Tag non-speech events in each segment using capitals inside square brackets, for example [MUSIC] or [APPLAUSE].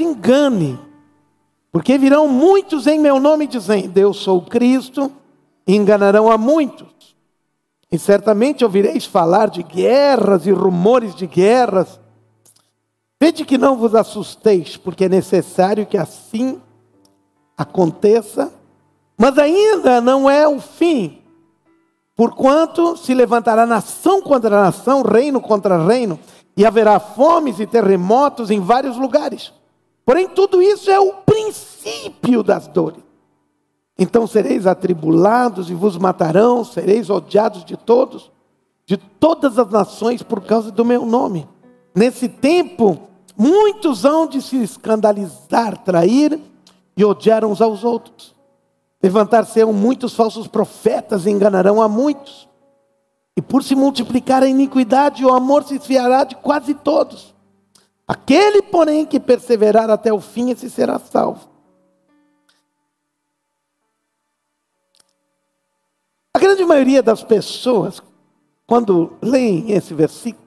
engane. Porque virão muitos em meu nome dizendo: Eu sou Cristo, e enganarão a muitos. E certamente ouvireis falar de guerras e rumores de guerras. Vede que não vos assusteis, porque é necessário que assim aconteça, mas ainda não é o fim. Porquanto se levantará nação contra nação, reino contra reino, e haverá fomes e terremotos em vários lugares. Porém, tudo isso é o princípio das dores. Então sereis atribulados e vos matarão, sereis odiados de todos, de todas as nações por causa do meu nome. Nesse tempo, muitos hão de se escandalizar, trair e odiar uns aos outros. Levantar-se-ão muitos falsos profetas e enganarão a muitos. E por se multiplicar a iniquidade, o amor se esfriará de quase todos. Aquele, porém, que perseverar até o fim, esse será salvo. A grande maioria das pessoas, quando leem esse versículo,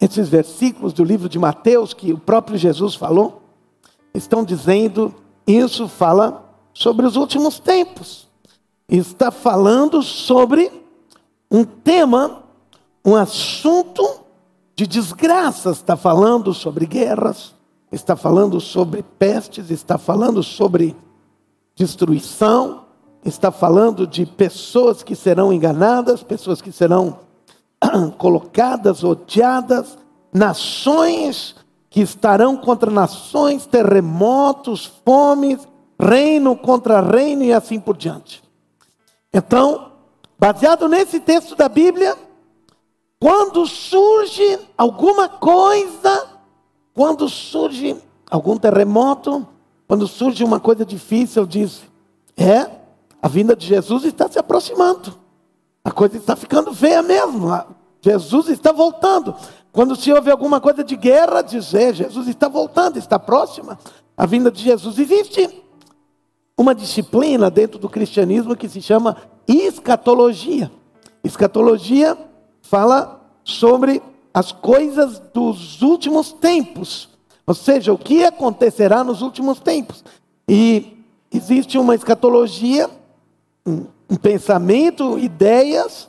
esses versículos do livro de Mateus, que o próprio Jesus falou, estão dizendo, isso fala sobre os últimos tempos. Está falando sobre um tema, um assunto de desgraças, está falando sobre guerras, está falando sobre pestes, está falando sobre destruição, está falando de pessoas que serão enganadas, pessoas que serão [CLEARS THROAT] colocadas, odiadas, nações que estarão contra nações, terremotos, fomes, reino contra reino e assim por diante. Então, baseado nesse texto da Bíblia, quando surge alguma coisa, quando surge algum terremoto, quando surge uma coisa difícil, diz: é, a vinda de Jesus está se aproximando. A coisa está ficando feia mesmo. Jesus está voltando. Quando se ouve alguma coisa de guerra, diz: é, Jesus está voltando, está próxima. A vinda de Jesus existe uma disciplina dentro do cristianismo que se chama escatologia. Escatologia fala sobre as coisas dos últimos tempos, ou seja, o que acontecerá nos últimos tempos. E existe uma escatologia, um, pensamento, ideias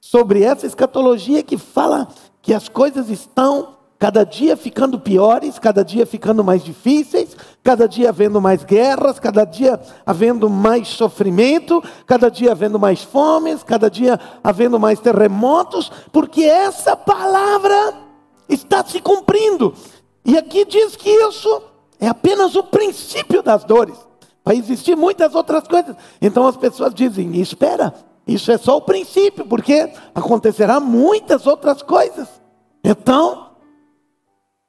sobre essa escatologia que fala que as coisas estão cada dia ficando piores, cada dia ficando mais difíceis, cada dia havendo mais guerras, cada dia havendo mais sofrimento, cada dia havendo mais fomes, cada dia havendo mais terremotos, porque essa palavra está se cumprindo. E aqui diz que isso é apenas o princípio das dores. Vai existir muitas outras coisas. Então as pessoas dizem: espera, isso é só o princípio, porque acontecerá muitas outras coisas. Então,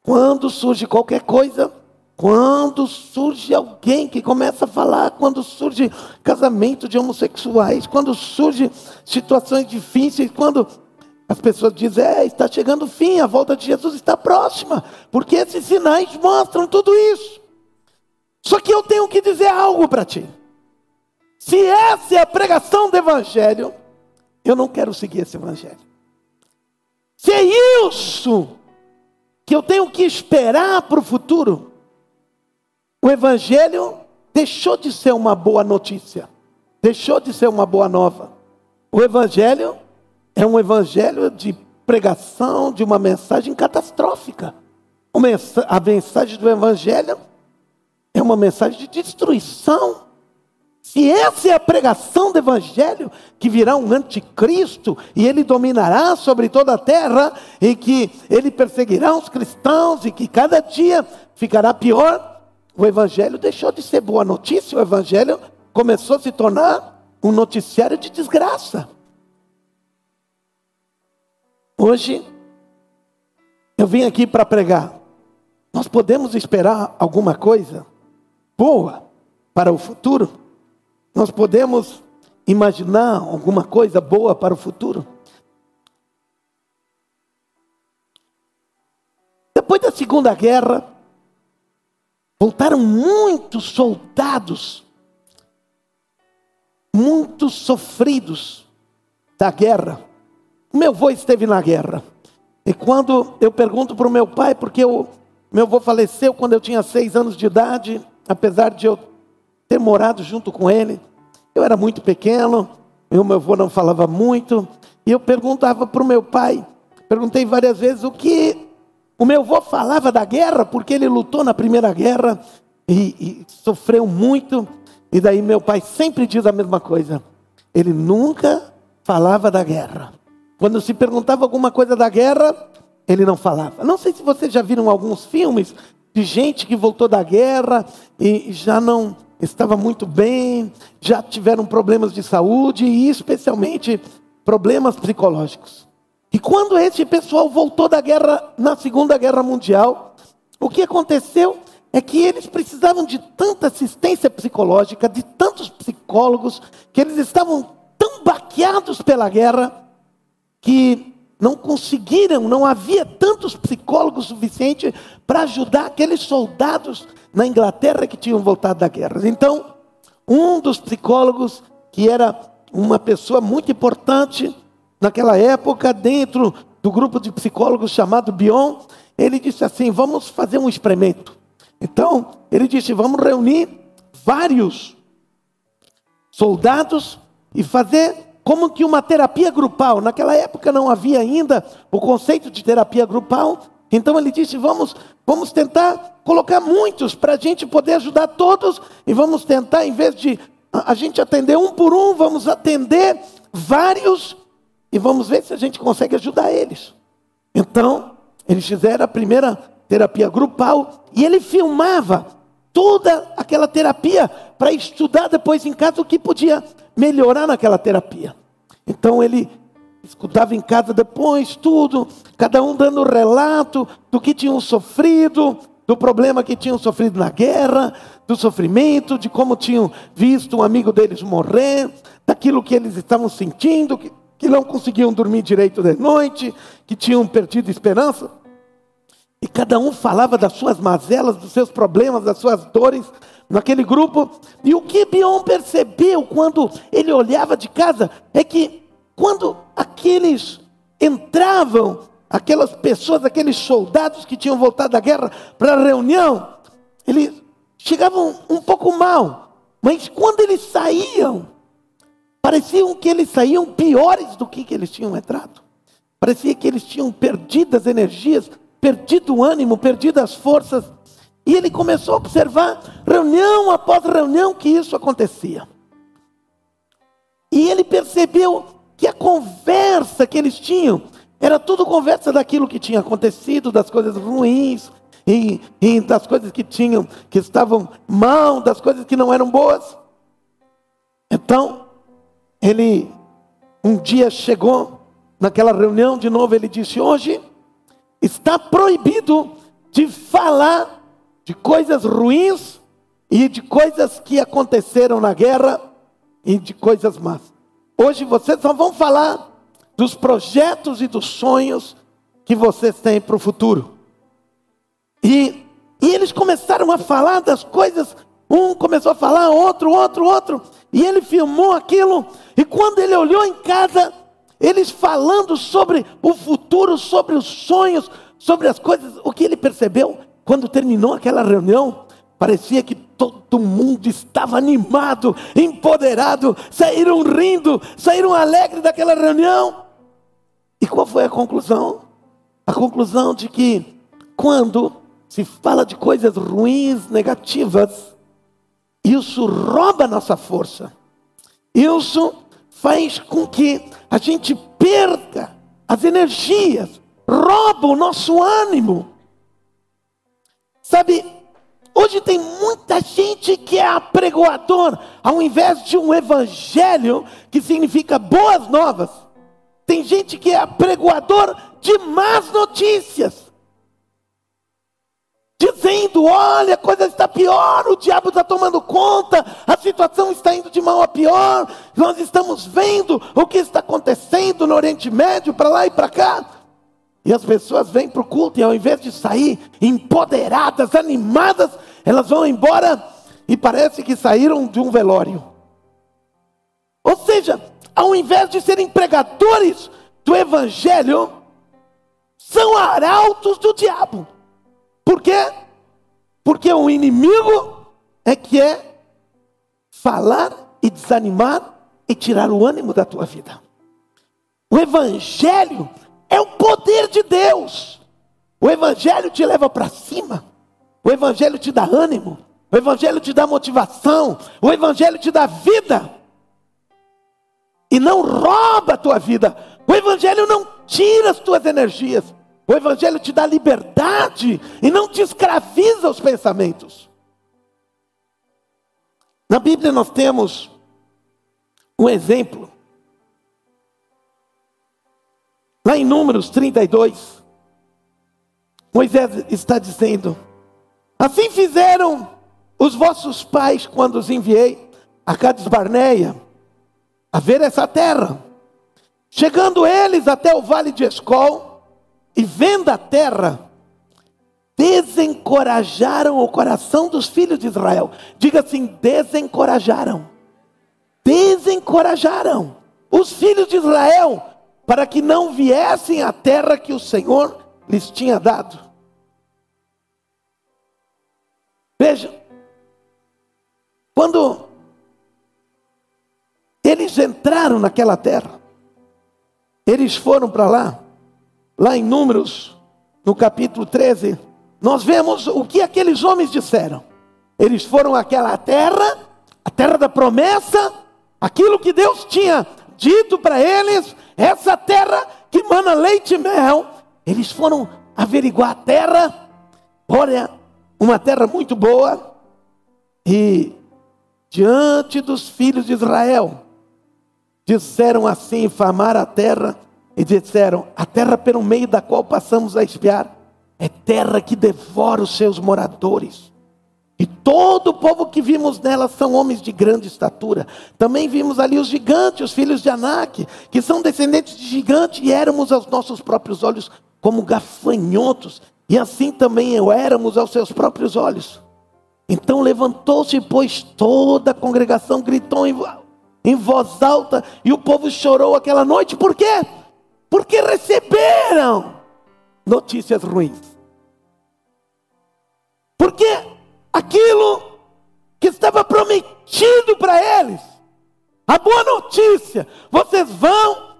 quando surge qualquer coisa, quando surge alguém que começa a falar, quando surge casamento de homossexuais, quando surge situações difíceis, quando as pessoas dizem, é, está chegando o fim, a volta de Jesus está próxima, porque esses sinais mostram tudo isso. Só que eu tenho que dizer algo para ti. Se essa é a pregação do Evangelho, eu não quero seguir esse Evangelho. Se é isso que eu tenho que esperar para o futuro. O Evangelho deixou de ser uma boa notícia, deixou de ser uma boa nova. O Evangelho é um Evangelho de pregação de uma mensagem catastrófica. A mensagem do Evangelho é uma mensagem de destruição se essa é a pregação do Evangelho, que virá um anticristo e ele dominará sobre toda a terra, e que ele perseguirá os cristãos e que cada dia ficará pior, o Evangelho deixou de ser boa notícia, o Evangelho começou a se tornar um noticiário de desgraça. Hoje, eu vim aqui para pregar. Nós podemos esperar alguma coisa boa para o futuro? Nós podemos imaginar alguma coisa boa para o futuro? Depois da Segunda Guerra, voltaram muitos soldados, muitos sofridos da guerra. Meu avô esteve na guerra. E quando eu pergunto para o meu pai, porque eu meu avô faleceu quando eu tinha seis anos de idade, apesar de eu ter morado junto com ele. Eu era muito pequeno, meu avô não falava muito, e eu perguntava para o meu pai, perguntei várias vezes o que o meu avô falava da guerra, porque ele lutou na primeira guerra e, e sofreu muito, e daí meu pai sempre diz a mesma coisa, ele nunca falava da guerra. Quando se perguntava alguma coisa da guerra, ele não falava. Não sei se vocês já viram alguns filmes de gente que voltou da guerra e já não estava muito bem, já tiveram problemas de saúde e especialmente problemas psicológicos. E quando esse pessoal voltou da guerra na Segunda Guerra Mundial, o que aconteceu é que eles precisavam de tanta assistência psicológica, de tantos psicólogos, que eles estavam tão baqueados pela guerra que não conseguiram, não havia tantos psicólogos suficientes para ajudar aqueles soldados na Inglaterra que tinham voltado da guerra. Então, um dos psicólogos, que era uma pessoa muito importante naquela época, dentro do grupo de psicólogos chamado Bion, ele disse assim: vamos fazer um experimento. Então, ele disse: vamos reunir vários soldados e fazer como que uma terapia grupal. Naquela época não havia ainda o conceito de terapia grupal. Então ele disse: vamos, vamos tentar colocar muitos para a gente poder ajudar todos e vamos tentar, em vez de a gente atender um por um, vamos atender vários e vamos ver se a gente consegue ajudar eles. Então eles fizeram a primeira terapia grupal e ele filmava toda aquela terapia para estudar depois em casa o que podia melhorar naquela terapia. Então ele escutava em casa depois tudo, cada um dando relato do que tinham sofrido, do problema que tinham sofrido na guerra, do sofrimento, de como tinham visto um amigo deles morrer, daquilo que eles estavam sentindo, que, que não conseguiam dormir direito de noite, que tinham perdido esperança. E cada um falava das suas mazelas, dos seus problemas, das suas dores, naquele grupo. E o que Bion percebeu quando ele olhava de casa é que quando aqueles entravam, aquelas pessoas, aqueles soldados que tinham voltado da guerra para a reunião, eles chegavam um pouco mal, mas quando eles saíam, pareciam que eles saíam piores do que, que eles tinham entrado. Parecia que eles tinham perdido as energias, perdido o ânimo, perdido as forças. E ele começou a observar, reunião após reunião, que isso acontecia. E ele percebeu que a conversa que eles tinham era tudo conversa daquilo que tinha acontecido, das coisas ruins, e, e das coisas que tinham, que estavam mal, das coisas que não eram boas. Então, ele um dia chegou naquela reunião de novo, ele disse: Hoje está proibido de falar de coisas ruins e de coisas que aconteceram na guerra e de coisas más. Hoje vocês só vão falar dos projetos e dos sonhos que vocês têm para o futuro. E, e eles começaram a falar das coisas, um começou a falar, outro, outro, outro, e ele filmou aquilo, e quando ele olhou em casa, eles falando sobre o futuro, sobre os sonhos, sobre as coisas, o que ele percebeu quando terminou aquela reunião, parecia que todo mundo estava animado, empoderado, saíram rindo, saíram alegres daquela reunião. E qual foi a conclusão? A conclusão de que quando se fala de coisas ruins, negativas, isso rouba nossa força. Isso faz com que a gente perca as energias, rouba o nosso ânimo. Sabe, hoje tem muita gente que é apregoador, ao invés de um evangelho que significa boas novas. Tem gente que é apregoador de más notícias. Dizendo, olha, a coisa está pior, o diabo está tomando conta, a situação está indo de mal a pior, nós estamos vendo o que está acontecendo no Oriente Médio, para lá e para cá. E as pessoas vêm para o culto e ao invés de sair empoderadas, animadas, elas vão embora e parece que saíram de um velório. Ou seja, ao invés de serem pregadores do Evangelho, são arautos do diabo. Por quê? Porque o inimigo é que é falar e desanimar e tirar o ânimo da tua vida. O Evangelho é o poder de Deus. O Evangelho te leva para cima. O Evangelho te dá ânimo. O Evangelho te dá motivação. O Evangelho te dá vida. E não rouba a tua vida. O Evangelho não tira as tuas energias. O Evangelho te dá liberdade e não te escraviza os pensamentos. Na Bíblia nós temos um exemplo. Lá em Números 32, Moisés está dizendo: Assim fizeram os vossos pais quando os enviei a Cades Barneia a ver essa terra. Chegando eles até o vale de Escol e vendo a terra, desencorajaram o coração dos filhos de Israel. Diga assim: desencorajaram. Desencorajaram os filhos de Israel para que não viessem à terra que o Senhor lhes tinha dado. Veja, quando eles entraram naquela terra, eles foram para lá, lá em Números, no capítulo 13, nós vemos o que aqueles homens disseram. Eles foram àquela terra, a terra da promessa, aquilo que Deus tinha dito para eles, essa terra que mana leite e mel. Eles foram averiguar a terra, olha, uma terra muito boa, e diante dos filhos de Israel, disseram assim: infamar a terra, e disseram: a terra pelo meio da qual passamos a espiar, é terra que devora os seus moradores. E todo o povo que vimos nela são homens de grande estatura. Também vimos ali os gigantes, os filhos de Anak, que são descendentes de gigantes, e éramos aos nossos próprios olhos como gafanhotos, e assim também eu éramos aos seus próprios olhos. Então levantou-se, pois toda a congregação gritou em, em voz alta, e o povo chorou aquela noite, por quê? Porque receberam notícias ruins. Porque aquilo que estava prometido para eles, a boa notícia, vocês vão,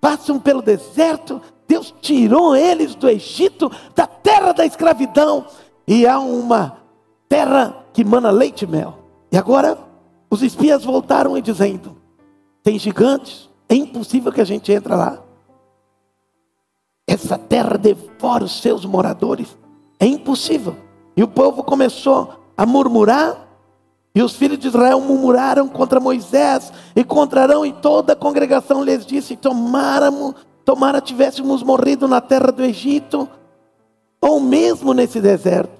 passam pelo deserto, Deus tirou eles do Egito, da terra da escravidão, e há uma terra que mana leite e mel. E agora os espias voltaram e dizendo: tem gigantes, é impossível que a gente entre lá. Essa terra devora os seus moradores. É impossível. E o povo começou a murmurar, e os filhos de Israel murmuraram contra Moisés e contra Arão, e toda a congregação lhes disse: Tomáramos Tomara tivéssemos morrido na terra do Egito, ou mesmo nesse deserto.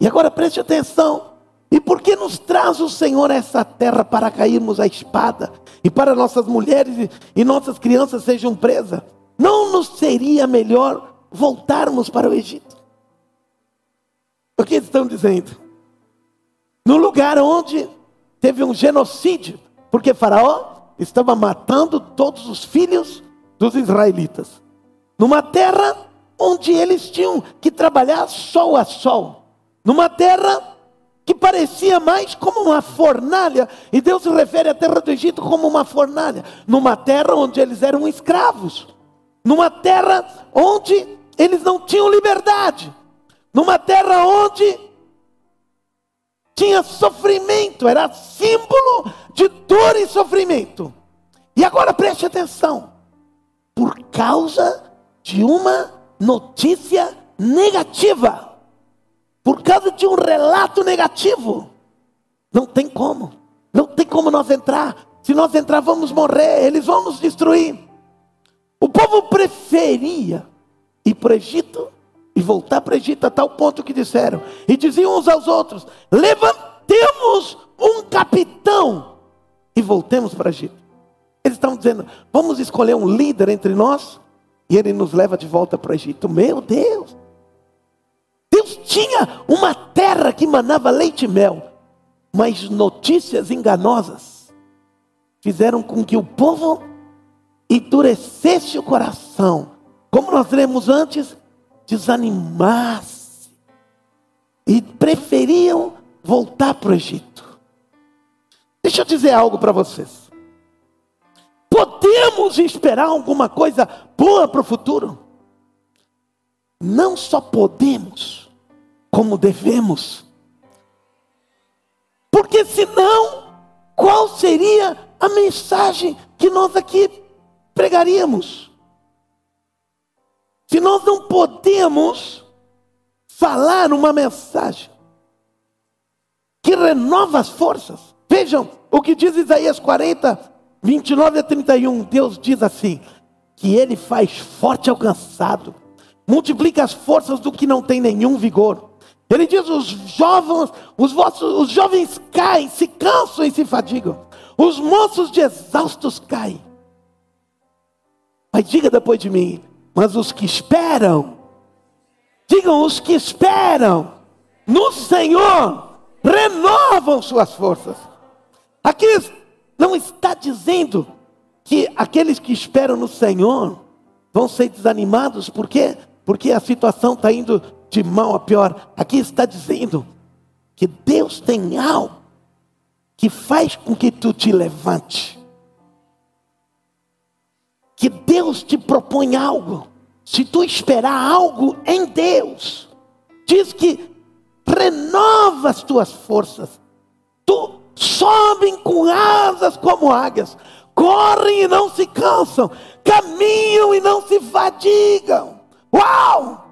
E agora preste atenção. E por que nos traz o Senhor a essa terra para cairmos a espada e para nossas mulheres e nossas crianças sejam presas? Não nos seria melhor voltarmos para o Egito? O que estão dizendo? No lugar onde teve um genocídio, porque Faraó estava matando todos os filhos dos israelitas. Numa terra onde eles tinham que trabalhar sol a sol. Numa terra que parecia mais como uma fornalha, e Deus se refere à terra do Egito como uma fornalha, numa terra onde eles eram escravos, numa terra onde eles não tinham liberdade, numa terra onde tinha sofrimento, era símbolo de dor e sofrimento. E agora preste atenção por causa de uma notícia negativa, por causa de um relato negativo. Não tem como, não tem como nós entrar. Se nós entrar, vamos morrer, eles vão nos destruir. O povo preferia ir para o Egito e voltar para o Egito a tal ponto que disseram, e diziam uns aos outros: levantemos um capitão e voltemos para o Egito. Eles estão dizendo: vamos escolher um líder entre nós e ele nos leva de volta para o Egito. Meu Deus! Deus tinha uma terra que manava leite e mel, mas notícias enganosas fizeram com que o povo endurecesse o coração. Como nós lemos antes, desanimasse voltar para o Egito. Deixa eu dizer algo para vocês. Podemos esperar alguma coisa boa para o futuro? Não só podemos, como devemos. Porque senão, qual seria a mensagem que nós aqui pregaríamos? Se nós não podemos falar uma mensagem que renova as forças. Vejam o que diz Isaías 40, 29 a 31. Deus diz assim: que Ele faz forte ao cansado, multiplica as forças do que não tem nenhum vigor. Ele diz: os jovens, os, vossos, os jovens caem, se cansam e se fadigam. Os moços de exaustos caem. Mas diga depois de mim: mas os que esperam, digam os que esperam no Senhor, renovam suas forças. Aqui não está dizendo que aqueles que esperam no Senhor vão ser desanimados, por quê? Porque a situação está indo de mal a pior. Aqui está dizendo que Deus tem algo que faz com que tu te levante. Que Deus te propõe algo. Se tu esperar algo em Deus, diz que renova as tuas forças. Tu sobem com asas como águias, correm e não se cansam, caminham e não se fadigam. Uau!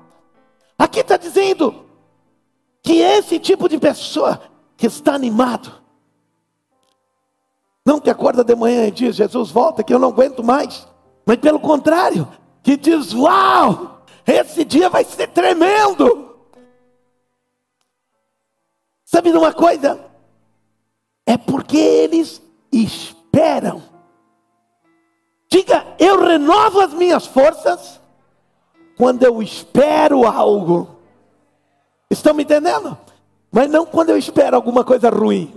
Aqui está dizendo que esse tipo de pessoa que está animado, não que acorda de manhã e diz: Jesus, volta que eu não aguento mais, mas pelo contrário, que diz: Uau, esse dia vai ser tremendo. Sabe de uma coisa? É porque eles esperam. Diga, eu renovo as minhas forças quando eu espero algo. Estão me entendendo? Mas não quando eu espero alguma coisa ruim.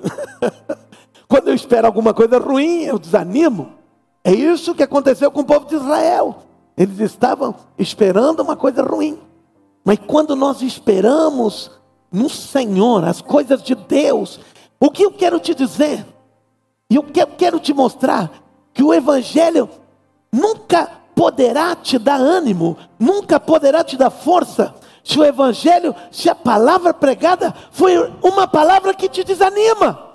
[LAUGHS] quando eu espero alguma coisa ruim, eu desanimo. É isso que aconteceu com o povo de Israel. Eles estavam esperando uma coisa ruim. Mas quando nós esperamos no Senhor, as coisas de Deus. O que eu quero te dizer, e o que eu quero te mostrar, que o Evangelho nunca poderá te dar ânimo, nunca poderá te dar força, se o Evangelho, se a palavra pregada foi uma palavra que te desanima.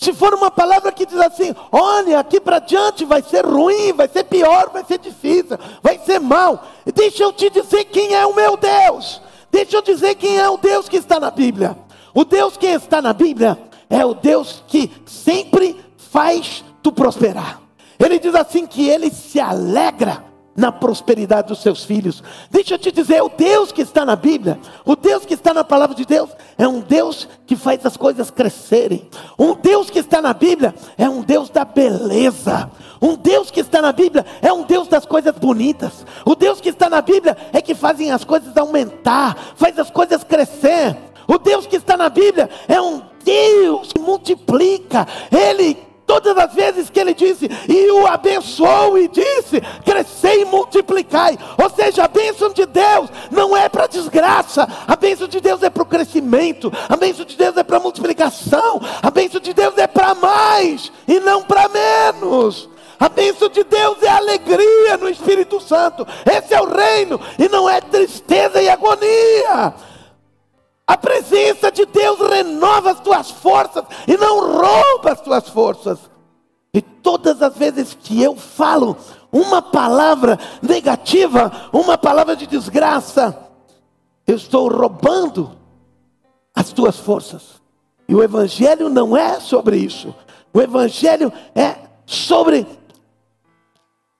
Se for uma palavra que diz assim: olha, aqui para diante vai ser ruim, vai ser pior, vai ser difícil, vai ser mal. Deixa eu te dizer quem é o meu Deus. Deixa eu dizer quem é o Deus que está na Bíblia. O Deus que está na Bíblia é o Deus que sempre faz tu prosperar. Ele diz assim que ele se alegra na prosperidade dos seus filhos. Deixa eu te dizer, o Deus que está na Bíblia, o Deus que está na palavra de Deus, é um Deus que faz as coisas crescerem. Um Deus que está na Bíblia é um Deus da beleza. Um Deus que está na Bíblia é um Deus das coisas bonitas. O Deus que está na Bíblia é que fazem as coisas aumentar, faz as coisas crescer. O Deus que está na Bíblia é um Deus que multiplica. Ele Todas as vezes que ele disse, e o abençoou e disse: crescei e multiplicai. Ou seja, a bênção de Deus não é para desgraça, a bênção de Deus é para o crescimento, a bênção de Deus é para a multiplicação, a bênção de Deus é para mais e não para menos. A bênção de Deus é alegria no Espírito Santo. Esse é o reino e não é tristeza e agonia. A presença de Deus renova as tuas forças e não rouba as tuas forças. E todas as vezes que eu falo uma palavra negativa, uma palavra de desgraça, eu estou roubando as tuas forças. E o Evangelho não é sobre isso. O Evangelho é sobre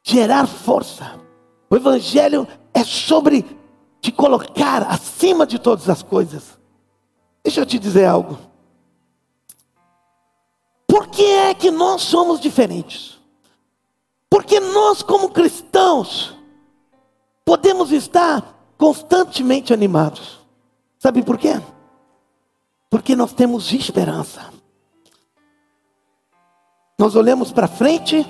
gerar força. O Evangelho é sobre te colocar acima de todas as coisas. Deixa eu te dizer algo. Por que é que nós somos diferentes? Porque nós, como cristãos, podemos estar constantemente animados. Sabe por quê? Porque nós temos esperança. Nós olhamos para frente,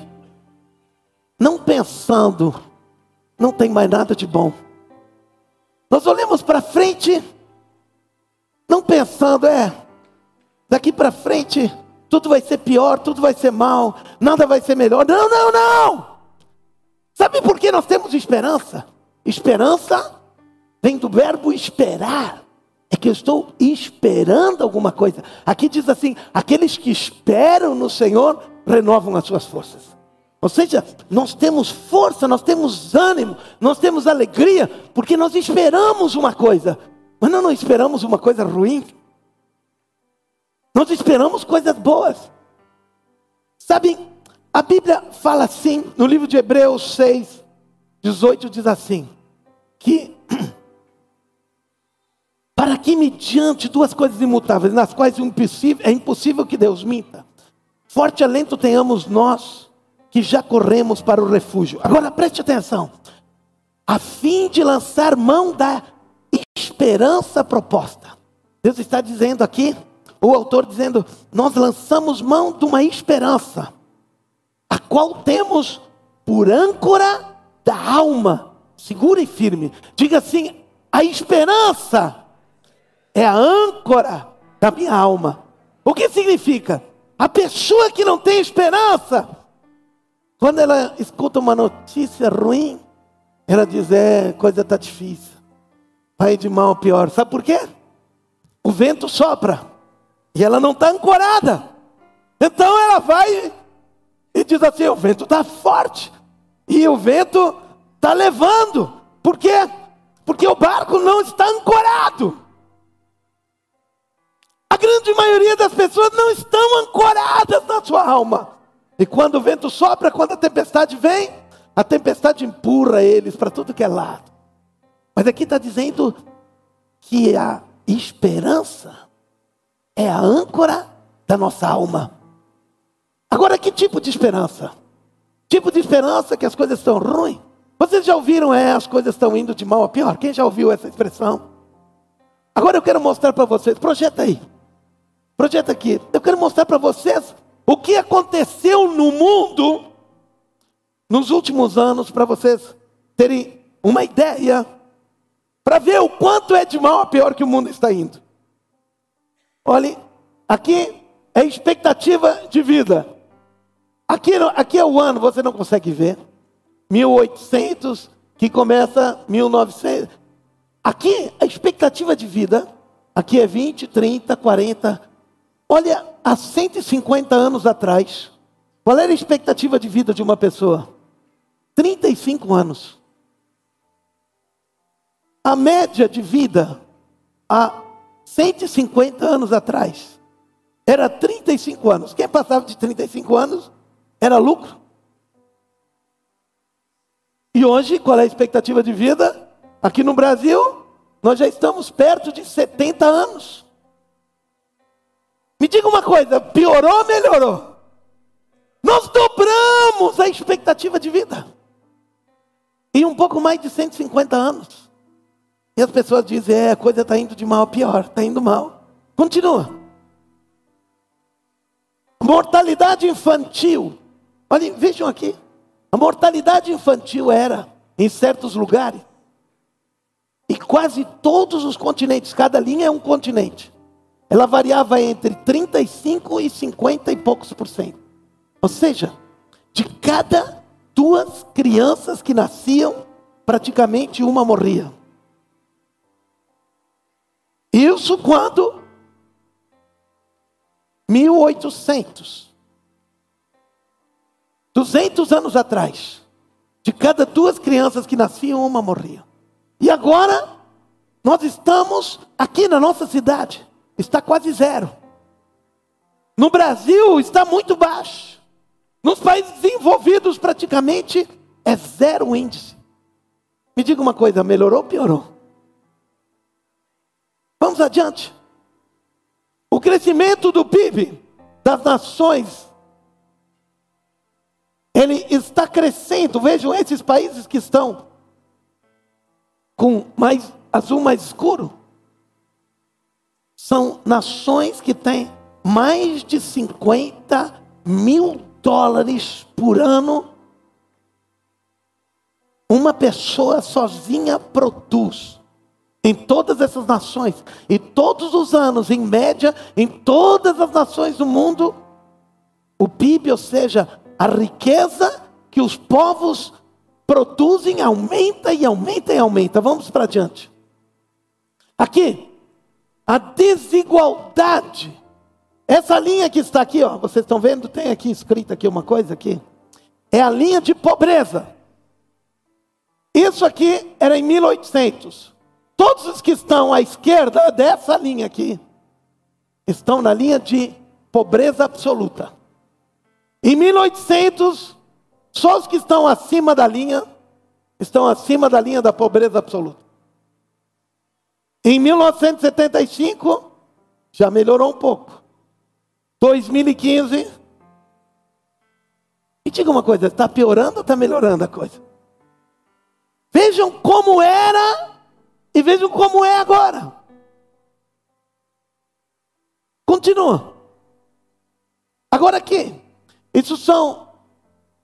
não pensando, não tem mais nada de bom. Nós olhamos para frente não pensando, é, daqui para frente tudo vai ser pior, tudo vai ser mal, nada vai ser melhor. Não, não, não! Sabe por que nós temos esperança? Esperança vem do verbo esperar. É que eu estou esperando alguma coisa. Aqui diz assim: aqueles que esperam no Senhor renovam as suas forças. Ou seja, nós temos força, nós temos ânimo, nós temos alegria, porque nós esperamos uma coisa, mas não, não esperamos uma coisa ruim. Nós esperamos coisas boas. Sabe, a Bíblia fala assim, no livro de Hebreus 6, 18, diz assim: que [CLEARS THROAT] para que mediante duas coisas imutáveis, nas quais é impossível que Deus minta, forte alento tenhamos nós que já corremos para o refúgio. Agora preste atenção. A fim de lançar mão da esperança proposta. Deus está dizendo aqui, o autor dizendo: Nós lançamos mão de uma esperança, a qual temos por âncora da alma, segura e firme. Diga assim: a esperança é a âncora da minha alma. O que significa? A pessoa que não tem esperança, quando ela escuta uma notícia ruim, ela diz: é, coisa está difícil. Vai de mal a pior. Sabe por quê? O vento sopra e ela não está ancorada. Então ela vai e diz assim: o vento está forte e o vento está levando. Por quê? Porque o barco não está ancorado. A grande maioria das pessoas não estão ancoradas na sua alma. E quando o vento sopra, quando a tempestade vem, a tempestade empurra eles para tudo que é lado. Mas aqui está dizendo que a esperança é a âncora da nossa alma. Agora, que tipo de esperança? Tipo de esperança que as coisas estão ruins. Vocês já ouviram, é, as coisas estão indo de mal a pior? Quem já ouviu essa expressão? Agora eu quero mostrar para vocês, projeta aí. Projeta aqui. Eu quero mostrar para vocês o que aconteceu no mundo nos últimos anos, para vocês terem uma ideia, para ver o quanto é de mal a pior que o mundo está indo. Olhe, aqui é expectativa de vida. Aqui, aqui é o ano, você não consegue ver. 1800, que começa 1900. Aqui a expectativa de vida, aqui é 20, 30, 40. Olha, há 150 anos atrás, qual era a expectativa de vida de uma pessoa? 35 anos. A média de vida há 150 anos atrás era 35 anos. Quem passava de 35 anos era lucro. E hoje, qual é a expectativa de vida? Aqui no Brasil, nós já estamos perto de 70 anos. Me diga uma coisa: piorou ou melhorou? Nós dobramos a expectativa de vida. Em um pouco mais de 150 anos. E as pessoas dizem: é, a coisa está indo de mal a pior, está indo mal. Continua. Mortalidade infantil. Olhem, vejam aqui. A mortalidade infantil era, em certos lugares, e quase todos os continentes, cada linha é um continente ela variava entre 35 e 50 e poucos por cento. Ou seja, de cada duas crianças que nasciam, praticamente uma morria. Isso quando 1800, 200 anos atrás, de cada duas crianças que nasciam, uma morria. E agora, nós estamos aqui na nossa cidade está quase zero. No Brasil está muito baixo. Nos países desenvolvidos praticamente é zero índice. Me diga uma coisa, melhorou ou piorou? Vamos adiante. O crescimento do PIB das nações ele está crescendo. Vejam esses países que estão com mais azul mais escuro são nações que têm mais de 50 mil dólares por ano. Uma pessoa sozinha produz em todas essas nações. E todos os anos, em média, em todas as nações do mundo, o PIB, ou seja, a riqueza que os povos produzem aumenta e aumenta e aumenta. Vamos para adiante. Aqui, a desigualdade. Essa linha que está aqui, ó, vocês estão vendo? Tem aqui escrita aqui uma coisa aqui. É a linha de pobreza. Isso aqui era em 1800. Todos os que estão à esquerda dessa linha aqui estão na linha de pobreza absoluta. Em 1800, só os que estão acima da linha estão acima da linha da pobreza absoluta. Em 1975, já melhorou um pouco. 2015. E diga uma coisa: está piorando ou está melhorando a coisa? Vejam como era e vejam como é agora. Continua. Agora aqui, isso são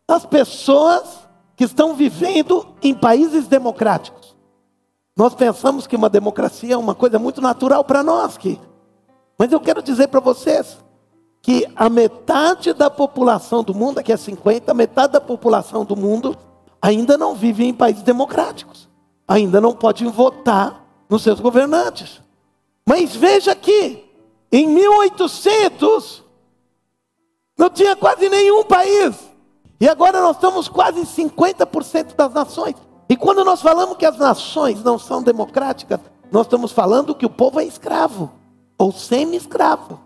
as pessoas que estão vivendo em países democráticos. Nós pensamos que uma democracia é uma coisa muito natural para nós aqui. Mas eu quero dizer para vocês que a metade da população do mundo, aqui é 50, a metade da população do mundo ainda não vive em países democráticos ainda não pode votar nos seus governantes. Mas veja aqui, em 1800, não tinha quase nenhum país. E agora nós estamos quase 50% das nações. E quando nós falamos que as nações não são democráticas, nós estamos falando que o povo é escravo ou semi-escravo.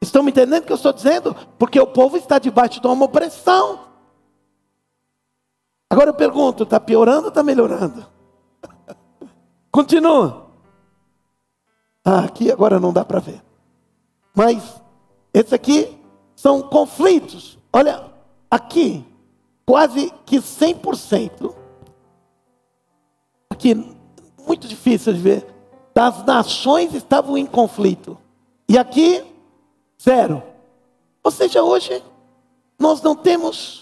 Estão me entendendo o que eu estou dizendo? Porque o povo está debaixo de uma opressão. Agora eu pergunto: está piorando ou está melhorando? [LAUGHS] Continua. Ah, aqui agora não dá para ver. Mas esse aqui são conflitos. Olha, aqui, quase que 100%. Aqui, muito difícil de ver. Das nações estavam em conflito. E aqui, zero. Ou seja, hoje, nós não temos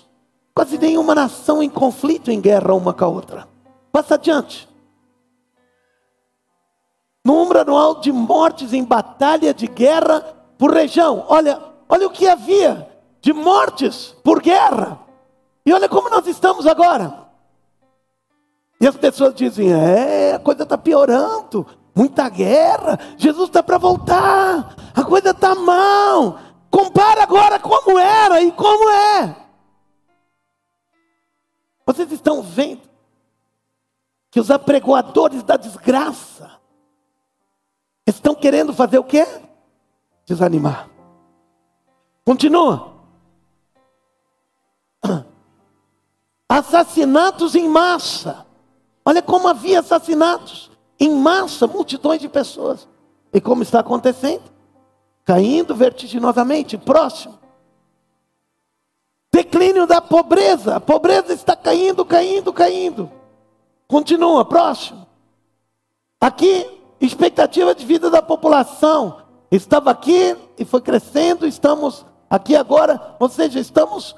Quase nenhuma nação em conflito, em guerra uma com a outra. Passa adiante. Número anual de mortes em batalha de guerra por região. Olha, olha o que havia de mortes por guerra. E olha como nós estamos agora. E as pessoas dizem: é, a coisa está piorando, muita guerra, Jesus está para voltar, a coisa está mal. Compara agora como era e como é. Vocês estão vendo que os apregoadores da desgraça estão querendo fazer o quê? Desanimar. Continua. Assassinatos em massa. Olha como havia assassinatos em massa, multidões de pessoas. E como está acontecendo? Caindo vertiginosamente, próximo. Declínio da pobreza. A pobreza está caindo, caindo, caindo. Continua, próximo. Aqui, expectativa de vida da população. Estava aqui e foi crescendo, estamos aqui agora, ou seja, estamos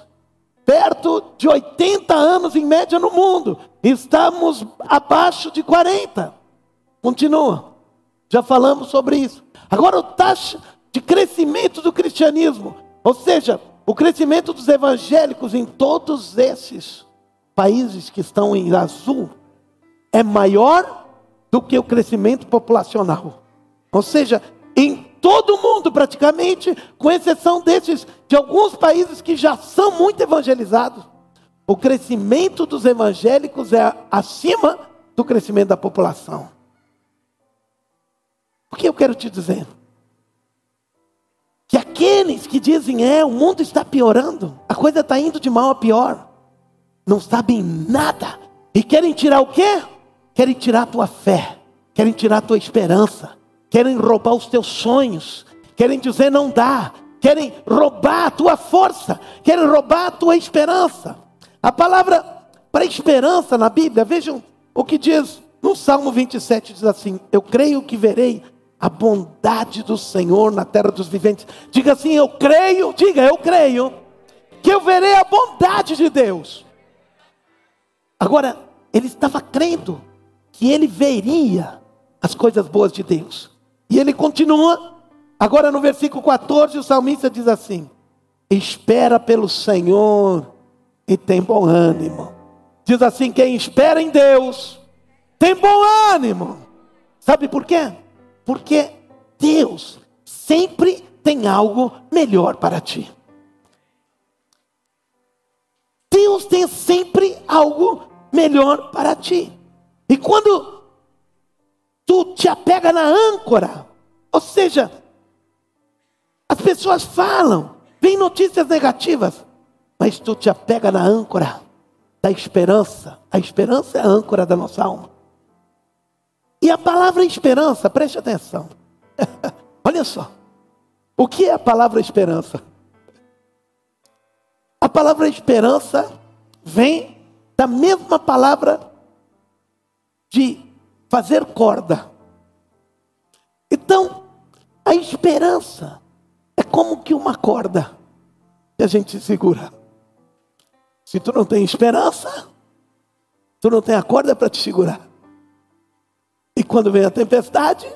perto de 80 anos em média no mundo. Estamos abaixo de 40. Continua. Já falamos sobre isso. Agora, o taxa de crescimento do cristianismo, ou seja, o crescimento dos evangélicos em todos esses países que estão em azul é maior do que o crescimento populacional. Ou seja, em todo mundo praticamente, com exceção desses de alguns países que já são muito evangelizados, o crescimento dos evangélicos é acima do crescimento da população. O que eu quero te dizer? Que aqueles que dizem, é, o mundo está piorando, a coisa está indo de mal a pior, não sabem nada e querem tirar o quê? Querem tirar a tua fé, querem tirar a tua esperança, querem roubar os teus sonhos, querem dizer não dá, querem roubar a tua força, querem roubar a tua esperança. A palavra para esperança na Bíblia, vejam o que diz no Salmo 27, diz assim: Eu creio que verei a bondade do Senhor na terra dos viventes. Diga assim: Eu creio, diga, eu creio, que eu verei a bondade de Deus. Agora, ele estava crendo que ele veria as coisas boas de Deus. E ele continua, agora no versículo 14, o salmista diz assim: Espera pelo Senhor e tem bom ânimo. Diz assim: quem espera em Deus tem bom ânimo. Sabe por quê? Porque Deus sempre tem algo melhor para ti. Deus tem sempre algo melhor para ti. E quando tu te apega na âncora, ou seja, as pessoas falam, vem notícias negativas, mas tu te apega na âncora da esperança. A esperança é a âncora da nossa alma. E a palavra esperança, preste atenção. [LAUGHS] Olha só. O que é a palavra esperança? A palavra esperança vem da mesma palavra de fazer corda. Então, a esperança é como que uma corda que a gente segura. Se tu não tem esperança, tu não tem a corda para te segurar. E quando vem a tempestade,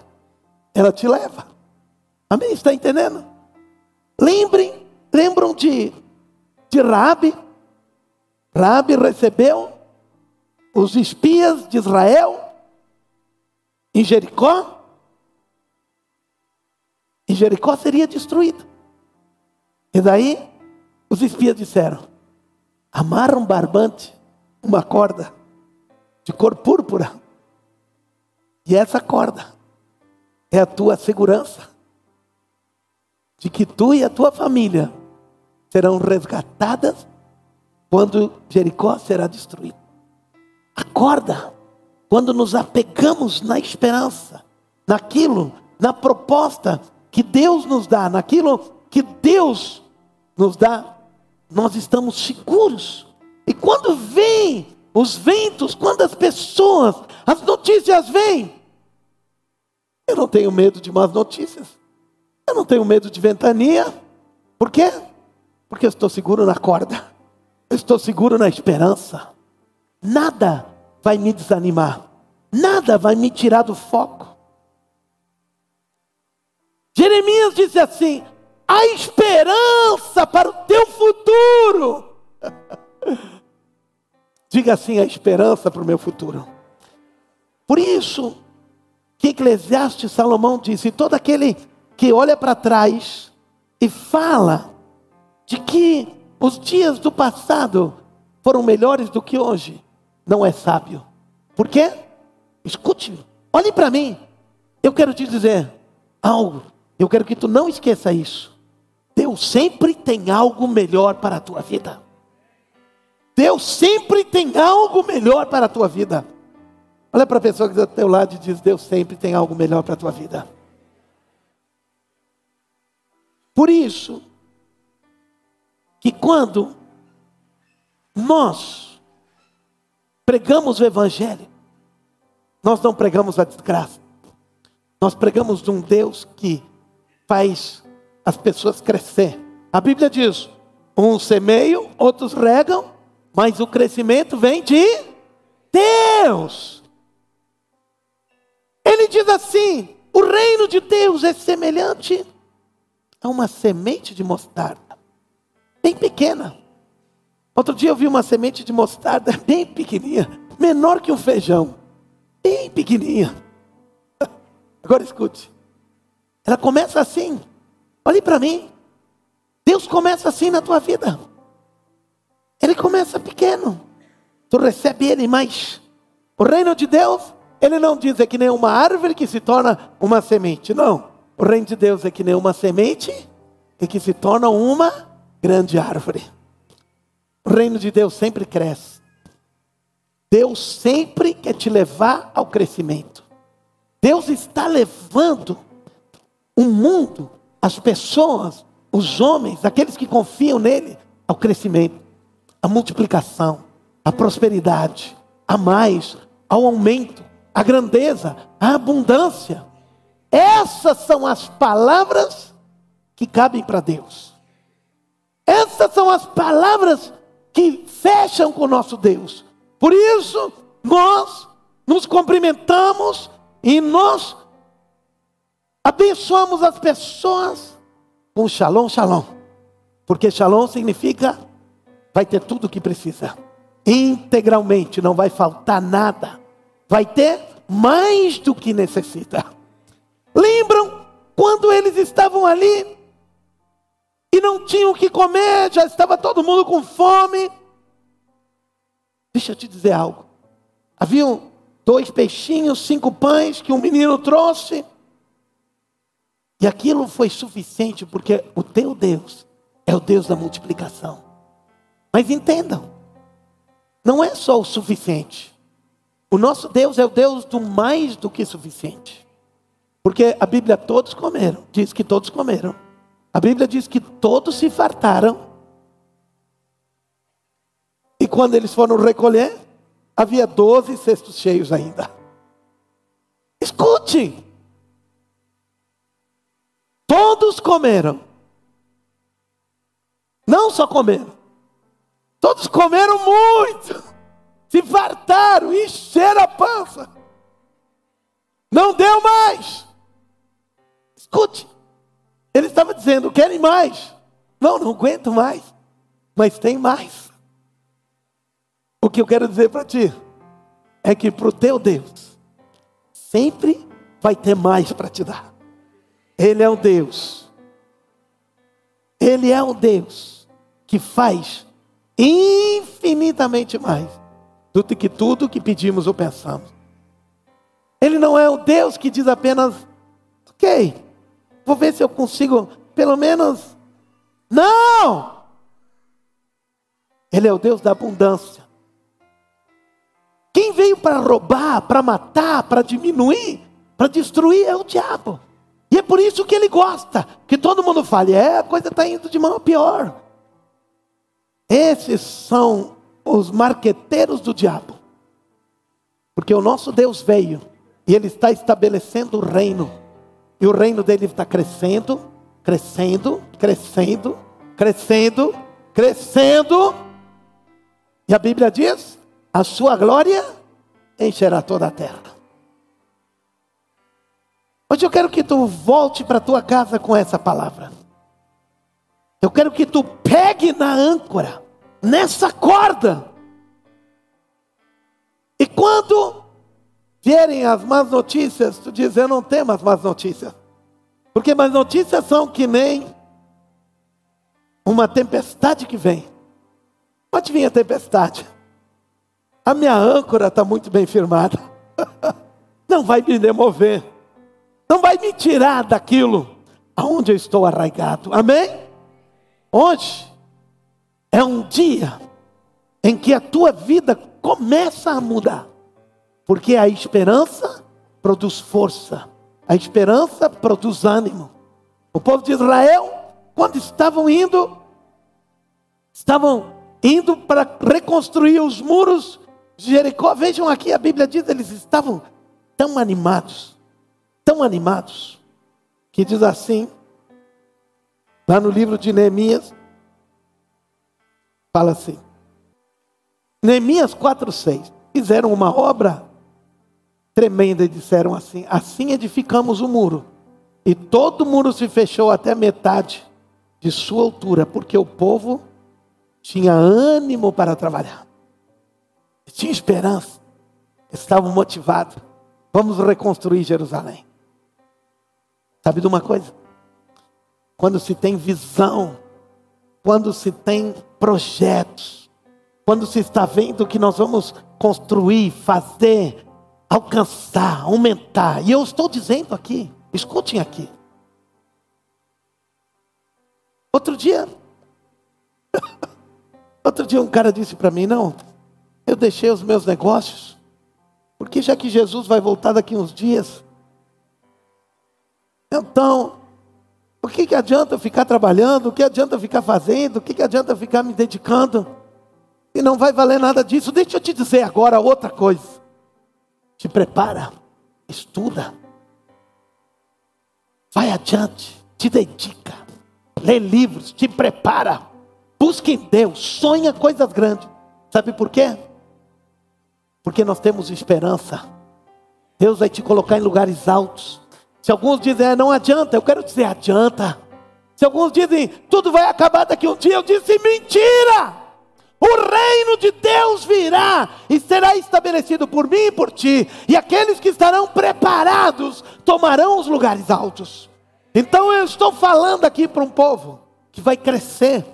ela te leva. Amém? Está entendendo? Lembrem, lembram de, de Rabi? Rabi recebeu os espias de Israel em Jericó. E Jericó seria destruído. E daí os espias disseram: amarra um barbante, uma corda de cor púrpura e essa corda é a tua segurança de que tu e a tua família serão resgatadas quando Jericó será destruído. A corda, quando nos apegamos na esperança, naquilo, na proposta que Deus nos dá, naquilo que Deus nos dá, nós estamos seguros. E quando vem os ventos, quando as pessoas, as notícias vêm, eu não tenho medo de más notícias. Eu não tenho medo de ventania. Por quê? Porque eu estou seguro na corda. Eu estou seguro na esperança. Nada vai me desanimar. Nada vai me tirar do foco. Jeremias disse assim: a esperança para o teu futuro. [LAUGHS] Diga assim: a esperança para o meu futuro. Por isso, que Eclesiastes Salomão disse: todo aquele que olha para trás e fala de que os dias do passado foram melhores do que hoje, não é sábio. Por quê? Escute, olhe para mim. Eu quero te dizer algo. Eu quero que tu não esqueça isso. Deus sempre tem algo melhor para a tua vida. Deus sempre tem algo melhor para a tua vida. Olha para a pessoa que está do teu lado e diz: Deus sempre tem algo melhor para a tua vida. Por isso, que quando nós pregamos o Evangelho, nós não pregamos a desgraça, nós pregamos de um Deus que faz as pessoas crescer. A Bíblia diz: uns semeiam, outros regam, mas o crescimento vem de Deus. Ele diz assim: o reino de Deus é semelhante a uma semente de mostarda, bem pequena. Outro dia eu vi uma semente de mostarda [LAUGHS] bem pequenininha, menor que um feijão, bem pequenininha. [LAUGHS] Agora escute, ela começa assim. Olhe para mim. Deus começa assim na tua vida. Ele começa pequeno. Tu recebe ele mais. O reino de Deus ele não diz é que nem uma árvore que se torna uma semente. Não. O reino de Deus é que nem uma semente e que se torna uma grande árvore. O reino de Deus sempre cresce. Deus sempre quer te levar ao crescimento. Deus está levando o mundo, as pessoas, os homens, aqueles que confiam nele, ao crescimento, à multiplicação, à prosperidade, a mais, ao aumento a grandeza, a abundância. Essas são as palavras que cabem para Deus. Essas são as palavras que fecham com o nosso Deus. Por isso, nós nos cumprimentamos E nós abençoamos as pessoas com shalom, shalom. Porque shalom significa vai ter tudo o que precisa. Integralmente, não vai faltar nada. Vai ter mais do que necessita. Lembram quando eles estavam ali e não tinham o que comer, já estava todo mundo com fome? Deixa eu te dizer algo. Haviam dois peixinhos, cinco pães que um menino trouxe. E aquilo foi suficiente porque o teu Deus é o Deus da multiplicação. Mas entendam, não é só o suficiente. O nosso Deus é o Deus do mais do que suficiente. Porque a Bíblia todos comeram, diz que todos comeram. A Bíblia diz que todos se fartaram. E quando eles foram recolher, havia doze cestos cheios ainda. Escute! Todos comeram. Não só comeram. Todos comeram muito. Se fartaram, encheram a pança. Não deu mais. Escute. Ele estava dizendo: querem mais. Não, não aguento mais. Mas tem mais. O que eu quero dizer para ti é que para o teu Deus sempre vai ter mais para te dar. Ele é um Deus. Ele é um Deus que faz infinitamente mais do que tudo que pedimos ou pensamos. Ele não é um Deus que diz apenas, ok, vou ver se eu consigo, pelo menos. Não! Ele é o Deus da abundância. Quem veio para roubar, para matar, para diminuir, para destruir é o diabo. E é por isso que ele gosta que todo mundo fale: é, a coisa está indo de mal a pior. Esses são os marqueteiros do diabo. Porque o nosso Deus veio e ele está estabelecendo o reino. E o reino dele está crescendo, crescendo, crescendo, crescendo, crescendo. E a Bíblia diz: a sua glória encherá toda a terra. Hoje eu quero que tu volte para tua casa com essa palavra. Eu quero que tu pegue na âncora, nessa corda. E quando vierem as más notícias, tu diz: Eu não tenho as más notícias. Porque más notícias são que nem uma tempestade que vem. Pode vir a tempestade. A minha âncora está muito bem firmada. [LAUGHS] Não vai me demover. Não vai me tirar daquilo aonde eu estou arraigado. Amém? Hoje é um dia em que a tua vida começa a mudar. Porque a esperança produz força. A esperança produz ânimo. O povo de Israel, quando estavam indo, estavam indo para reconstruir os muros Jericó, vejam aqui, a Bíblia diz, eles estavam tão animados, tão animados, que diz assim, lá no livro de Neemias, fala assim, Neemias 4,6, fizeram uma obra tremenda e disseram assim: assim edificamos o muro, e todo o muro se fechou até metade de sua altura, porque o povo tinha ânimo para trabalhar tinha esperança, estavam motivados. Vamos reconstruir Jerusalém. Sabe de uma coisa? Quando se tem visão, quando se tem projetos, quando se está vendo que nós vamos construir, fazer, alcançar, aumentar. E eu estou dizendo aqui, escutem aqui. Outro dia, [LAUGHS] outro dia um cara disse para mim, não, eu deixei os meus negócios, porque já que Jesus vai voltar daqui uns dias, então, o que, que adianta ficar trabalhando? O que adianta ficar fazendo? O que, que adianta ficar me dedicando? E não vai valer nada disso. Deixa eu te dizer agora outra coisa. Te prepara, estuda, vai adiante, te dedica, lê livros, te prepara, busca em Deus, sonha coisas grandes. Sabe por quê? Porque nós temos esperança. Deus vai te colocar em lugares altos. Se alguns dizem, é, não adianta, eu quero dizer, adianta. Se alguns dizem, tudo vai acabar daqui um dia, eu disse, mentira! O reino de Deus virá e será estabelecido por mim e por ti, e aqueles que estarão preparados tomarão os lugares altos. Então eu estou falando aqui para um povo que vai crescer,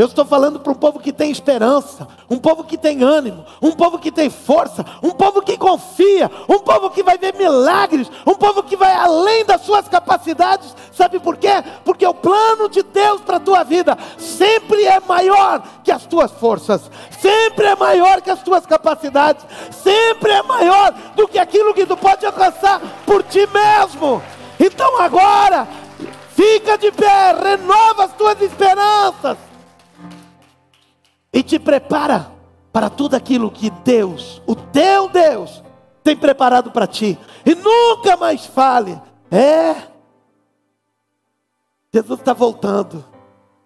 eu estou falando para um povo que tem esperança, um povo que tem ânimo, um povo que tem força, um povo que confia, um povo que vai ver milagres, um povo que vai além das suas capacidades. Sabe por quê? Porque o plano de Deus para a tua vida sempre é maior que as tuas forças, sempre é maior que as tuas capacidades, sempre é maior do que aquilo que tu pode alcançar por ti mesmo. Então agora, fica de pé, renova as tuas esperanças e te prepara para tudo aquilo que Deus, o teu Deus, tem preparado para ti. E nunca mais fale, é. Jesus está voltando.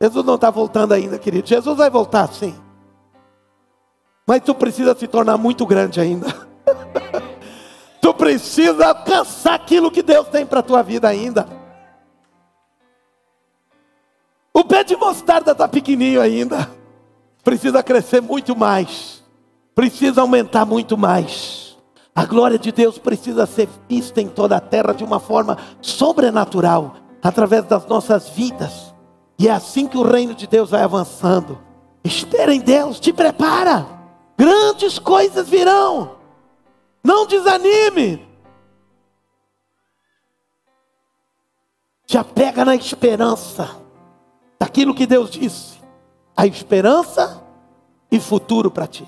Jesus não está voltando ainda, querido. Jesus vai voltar sim. Mas tu precisa se tornar muito grande ainda. [LAUGHS] tu precisa alcançar aquilo que Deus tem para a tua vida ainda. O pé de mostarda está pequenininho ainda precisa crescer muito mais, precisa aumentar muito mais. A glória de Deus precisa ser vista em toda a terra de uma forma sobrenatural, através das nossas vidas. E é assim que o reino de Deus vai avançando. Espera em Deus, te prepara. Grandes coisas virão. Não desanime. Já pega na esperança daquilo que Deus disse a esperança e futuro para ti.